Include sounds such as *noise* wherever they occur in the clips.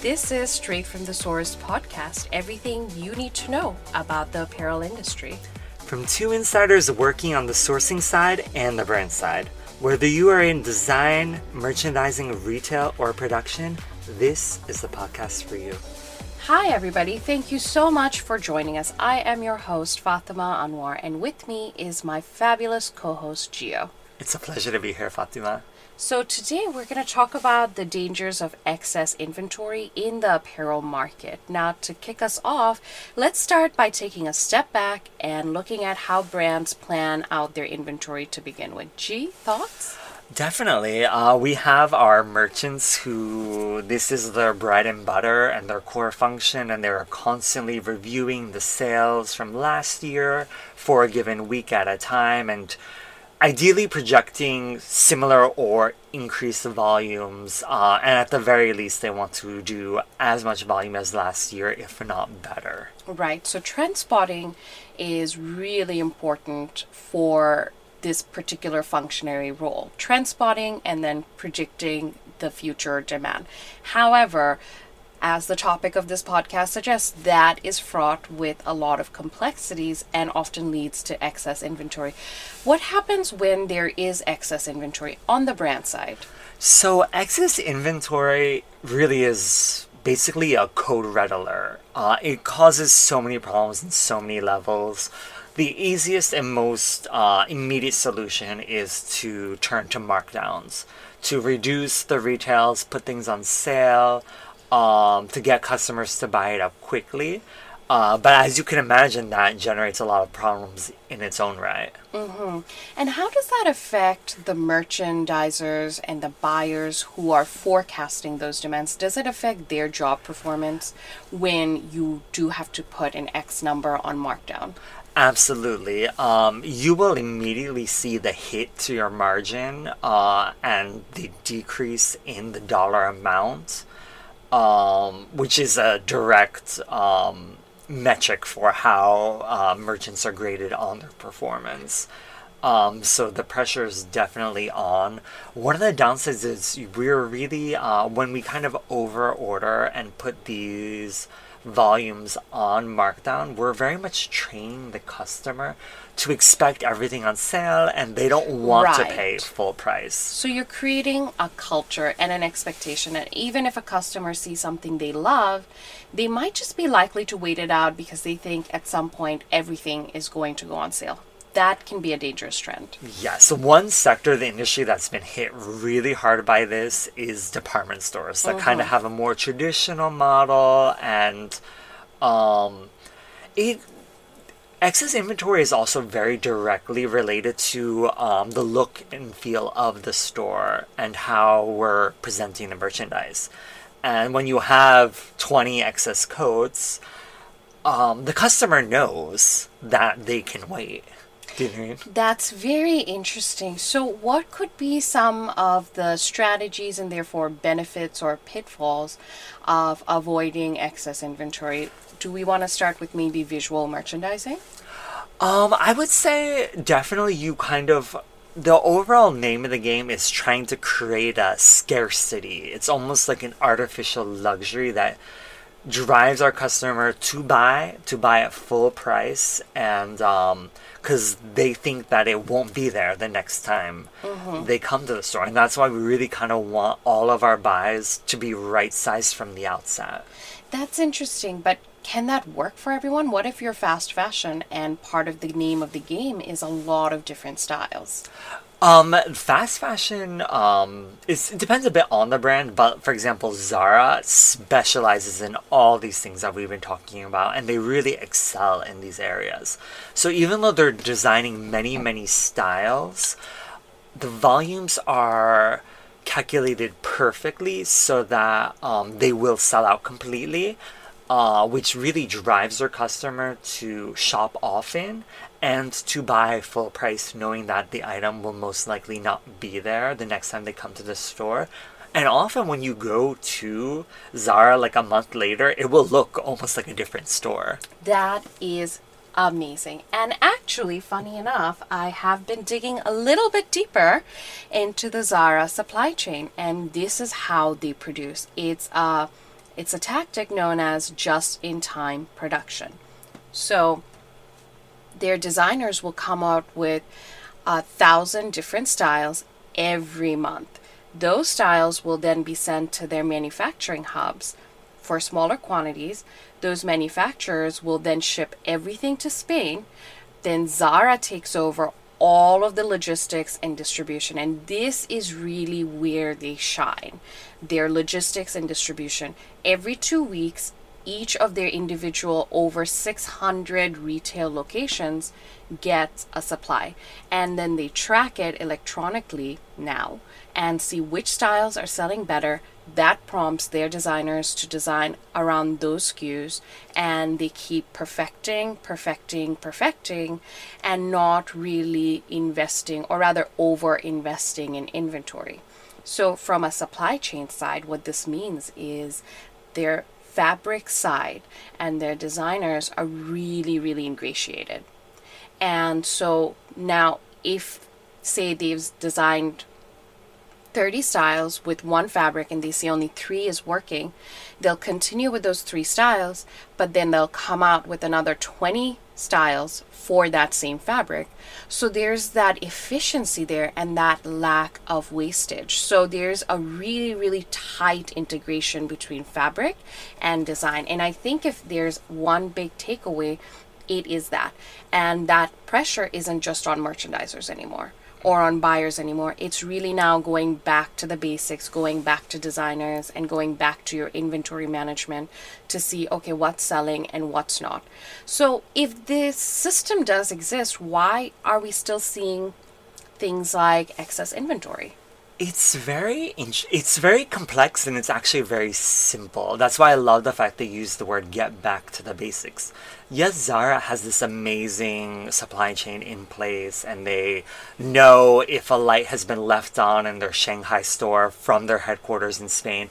This is Straight from the Source podcast, everything you need to know about the apparel industry. From two insiders working on the sourcing side and the brand side. Whether you are in design, merchandising, retail, or production, this is the podcast for you. Hi, everybody. Thank you so much for joining us. I am your host, Fatima Anwar, and with me is my fabulous co host, Gio. It's a pleasure to be here, Fatima. So, today we're going to talk about the dangers of excess inventory in the apparel market. Now, to kick us off, let's start by taking a step back and looking at how brands plan out their inventory to begin with. G, thoughts? Definitely. Uh, we have our merchants who this is their bread and butter and their core function, and they're constantly reviewing the sales from last year for a given week at a time and ideally projecting similar or increased volumes. Uh, and at the very least, they want to do as much volume as last year, if not better. Right. So, trend spotting is really important for this particular functionary role trend spotting and then predicting the future demand. However, as the topic of this podcast suggests, that is fraught with a lot of complexities and often leads to excess inventory. What happens when there is excess inventory on the brand side? So, excess inventory really is basically a code red alert. Uh, it causes so many problems in so many levels the easiest and most uh, immediate solution is to turn to markdowns to reduce the retails, put things on sale, um, to get customers to buy it up quickly. Uh, but as you can imagine, that generates a lot of problems in its own right. Mm-hmm. And how does that affect the merchandisers and the buyers who are forecasting those demands? Does it affect their job performance when you do have to put an X number on markdown? Absolutely. Um, you will immediately see the hit to your margin uh, and the decrease in the dollar amount, um, which is a direct um, metric for how uh, merchants are graded on their performance. Um, so the pressure is definitely on. One of the downsides is we're really, uh, when we kind of over order and put these volumes on markdown, we're very much training the customer to expect everything on sale and they don't want right. to pay full price. So you're creating a culture and an expectation and even if a customer sees something they love, they might just be likely to wait it out because they think at some point everything is going to go on sale that can be a dangerous trend. Yes, one sector of the industry that's been hit really hard by this is department stores that mm-hmm. kind of have a more traditional model and um, it excess inventory is also very directly related to um, the look and feel of the store and how we're presenting the merchandise. And when you have 20 excess coats, um, the customer knows that they can wait. That's very interesting. So, what could be some of the strategies and therefore benefits or pitfalls of avoiding excess inventory? Do we want to start with maybe visual merchandising? Um, I would say definitely you kind of the overall name of the game is trying to create a scarcity. It's almost like an artificial luxury that drives our customer to buy to buy at full price and um, because they think that it won't be there the next time mm-hmm. they come to the store. And that's why we really kind of want all of our buys to be right sized from the outset. That's interesting, but can that work for everyone? What if you're fast fashion and part of the name of the game is a lot of different styles? Um, fast fashion, um, it depends a bit on the brand, but for example, Zara specializes in all these things that we've been talking about, and they really excel in these areas. So even though they're designing many, many styles, the volumes are calculated perfectly so that um, they will sell out completely. Uh, which really drives their customer to shop often and to buy full price knowing that the item will most likely not be there the next time they come to the store. And often when you go to Zara like a month later, it will look almost like a different store. That is amazing. And actually, funny enough, I have been digging a little bit deeper into the Zara supply chain, and this is how they produce. It's a It's a tactic known as just in time production. So, their designers will come out with a thousand different styles every month. Those styles will then be sent to their manufacturing hubs for smaller quantities. Those manufacturers will then ship everything to Spain. Then Zara takes over all of the logistics and distribution. And this is really where they shine their logistics and distribution. Every two weeks, each of their individual over 600 retail locations gets a supply. And then they track it electronically now and see which styles are selling better. That prompts their designers to design around those SKUs and they keep perfecting, perfecting, perfecting, and not really investing or rather over investing in inventory. So, from a supply chain side, what this means is their fabric side and their designers are really, really ingratiated. And so now, if say they've designed 30 styles with one fabric and they see only three is working, they'll continue with those three styles, but then they'll come out with another 20 styles for that same fabric. So there's that efficiency there and that lack of wastage. So there's a really, really tight integration between fabric and design. And I think if there's one big takeaway, it is that. And that pressure isn't just on merchandisers anymore or on buyers anymore. It's really now going back to the basics, going back to designers, and going back to your inventory management to see, okay, what's selling and what's not. So, if this system does exist, why are we still seeing things like excess inventory? It's very it's very complex and it's actually very simple. That's why I love the fact they use the word get back to the basics. Yes, Zara has this amazing supply chain in place and they know if a light has been left on in their Shanghai store from their headquarters in Spain.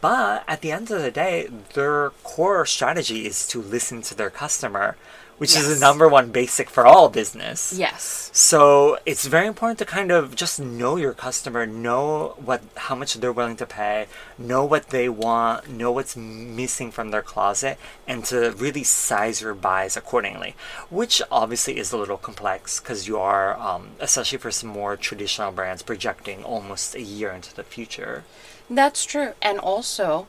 But at the end of the day, their core strategy is to listen to their customer which yes. is the number one basic for all business. Yes. So it's very important to kind of just know your customer, know what how much they're willing to pay, know what they want, know what's missing from their closet, and to really size your buys accordingly. Which obviously is a little complex because you are, um, especially for some more traditional brands, projecting almost a year into the future. That's true, and also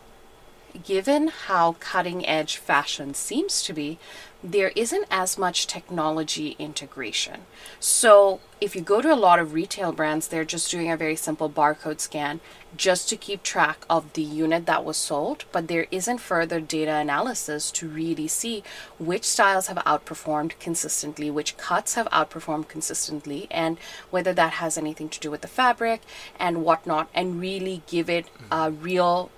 given how cutting edge fashion seems to be, there isn't as much technology integration. So, if you go to a lot of retail brands, they're just doing a very simple barcode scan just to keep track of the unit that was sold, but there isn't further data analysis to really see which styles have outperformed consistently, which cuts have outperformed consistently, and whether that has anything to do with the fabric and whatnot, and really give it a real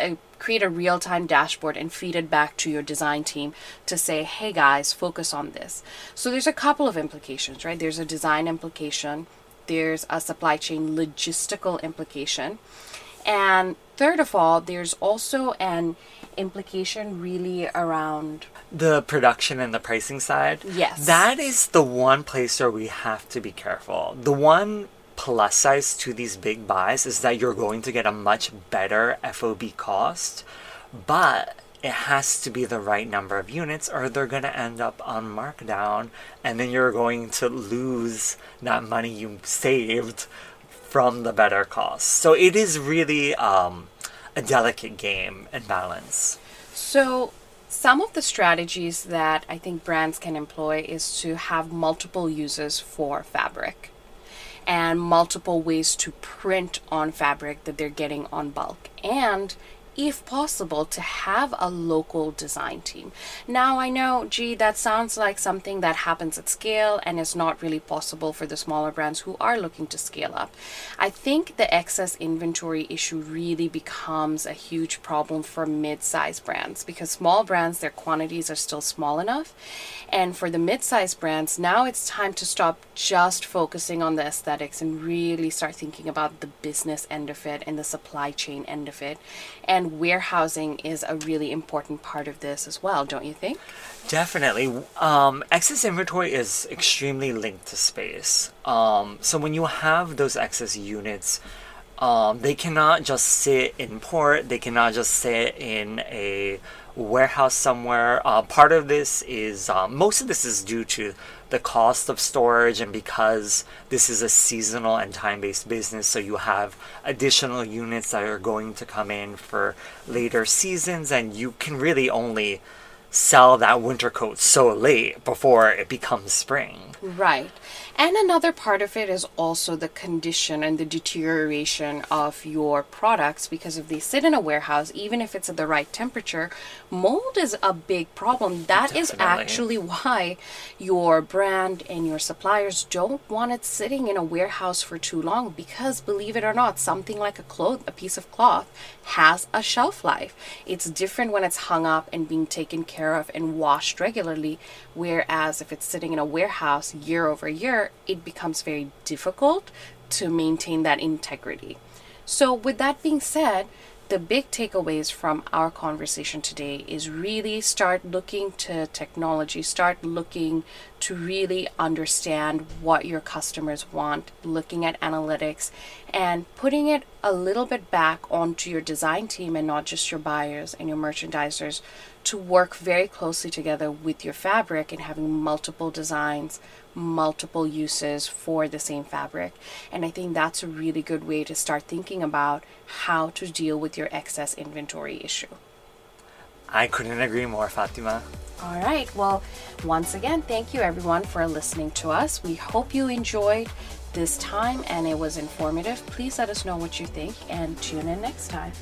a create a real time dashboard and feed it back to your design team to say, hey guys, focus on this. So there's a couple of implications, right? There's a design implication, there's a supply chain logistical implication. And third of all, there's also an implication really around the production and the pricing side. Yes. That is the one place where we have to be careful. The one plus size to these big buys is that you're going to get a much better FOB cost, but it has to be the right number of units or they're going to end up on markdown and then you're going to lose that money you saved from the better cost. So it is really um, a delicate game and balance. So some of the strategies that I think brands can employ is to have multiple uses for fabric and multiple ways to print on fabric that they're getting on bulk. And if possible, to have a local design team. Now, I know, gee, that sounds like something that happens at scale and is not really possible for the smaller brands who are looking to scale up. I think the excess inventory issue really becomes a huge problem for mid sized brands because small brands, their quantities are still small enough. And for the mid sized brands, now it's time to stop just focusing on the aesthetics and really start thinking about the business end of it and the supply chain end of it. And warehousing is a really important part of this as well, don't you think? Definitely. Um, excess inventory is extremely linked to space. Um, so when you have those excess units, Um, they cannot just sit in port. They cannot just sit in a warehouse somewhere. Uh, part of this is um, most of this is due to the cost of storage, and because this is a seasonal and time-based business, so you have additional units that are going to come in for later seasons, and you can really only sell that winter coat so late before it becomes spring. Right. And another part of it is also the condition and the deterioration of your products because if they sit in a warehouse, even if it's at the right temperature, mold is a big problem. That is Definitely. actually *laughs* why your brand and your suppliers don't want it sitting in a warehouse for too long because believe it or not, something like a cloth, a piece of cloth has a shelf life. It's different when it's hung up and being taken care of and washed regularly, whereas if it's sitting in a warehouse year over year, it becomes very difficult to maintain that integrity. So, with that being said, the big takeaways from our conversation today is really start looking to technology, start looking to really understand what your customers want, looking at analytics, and putting it a little bit back onto your design team and not just your buyers and your merchandisers to work very closely together with your fabric and having multiple designs, multiple uses for the same fabric. And I think that's a really good way to start thinking about how to deal with your excess inventory issue. I couldn't agree more, Fatima. All right. Well, once again, thank you everyone for listening to us. We hope you enjoyed this time and it was informative. Please let us know what you think and tune in next time.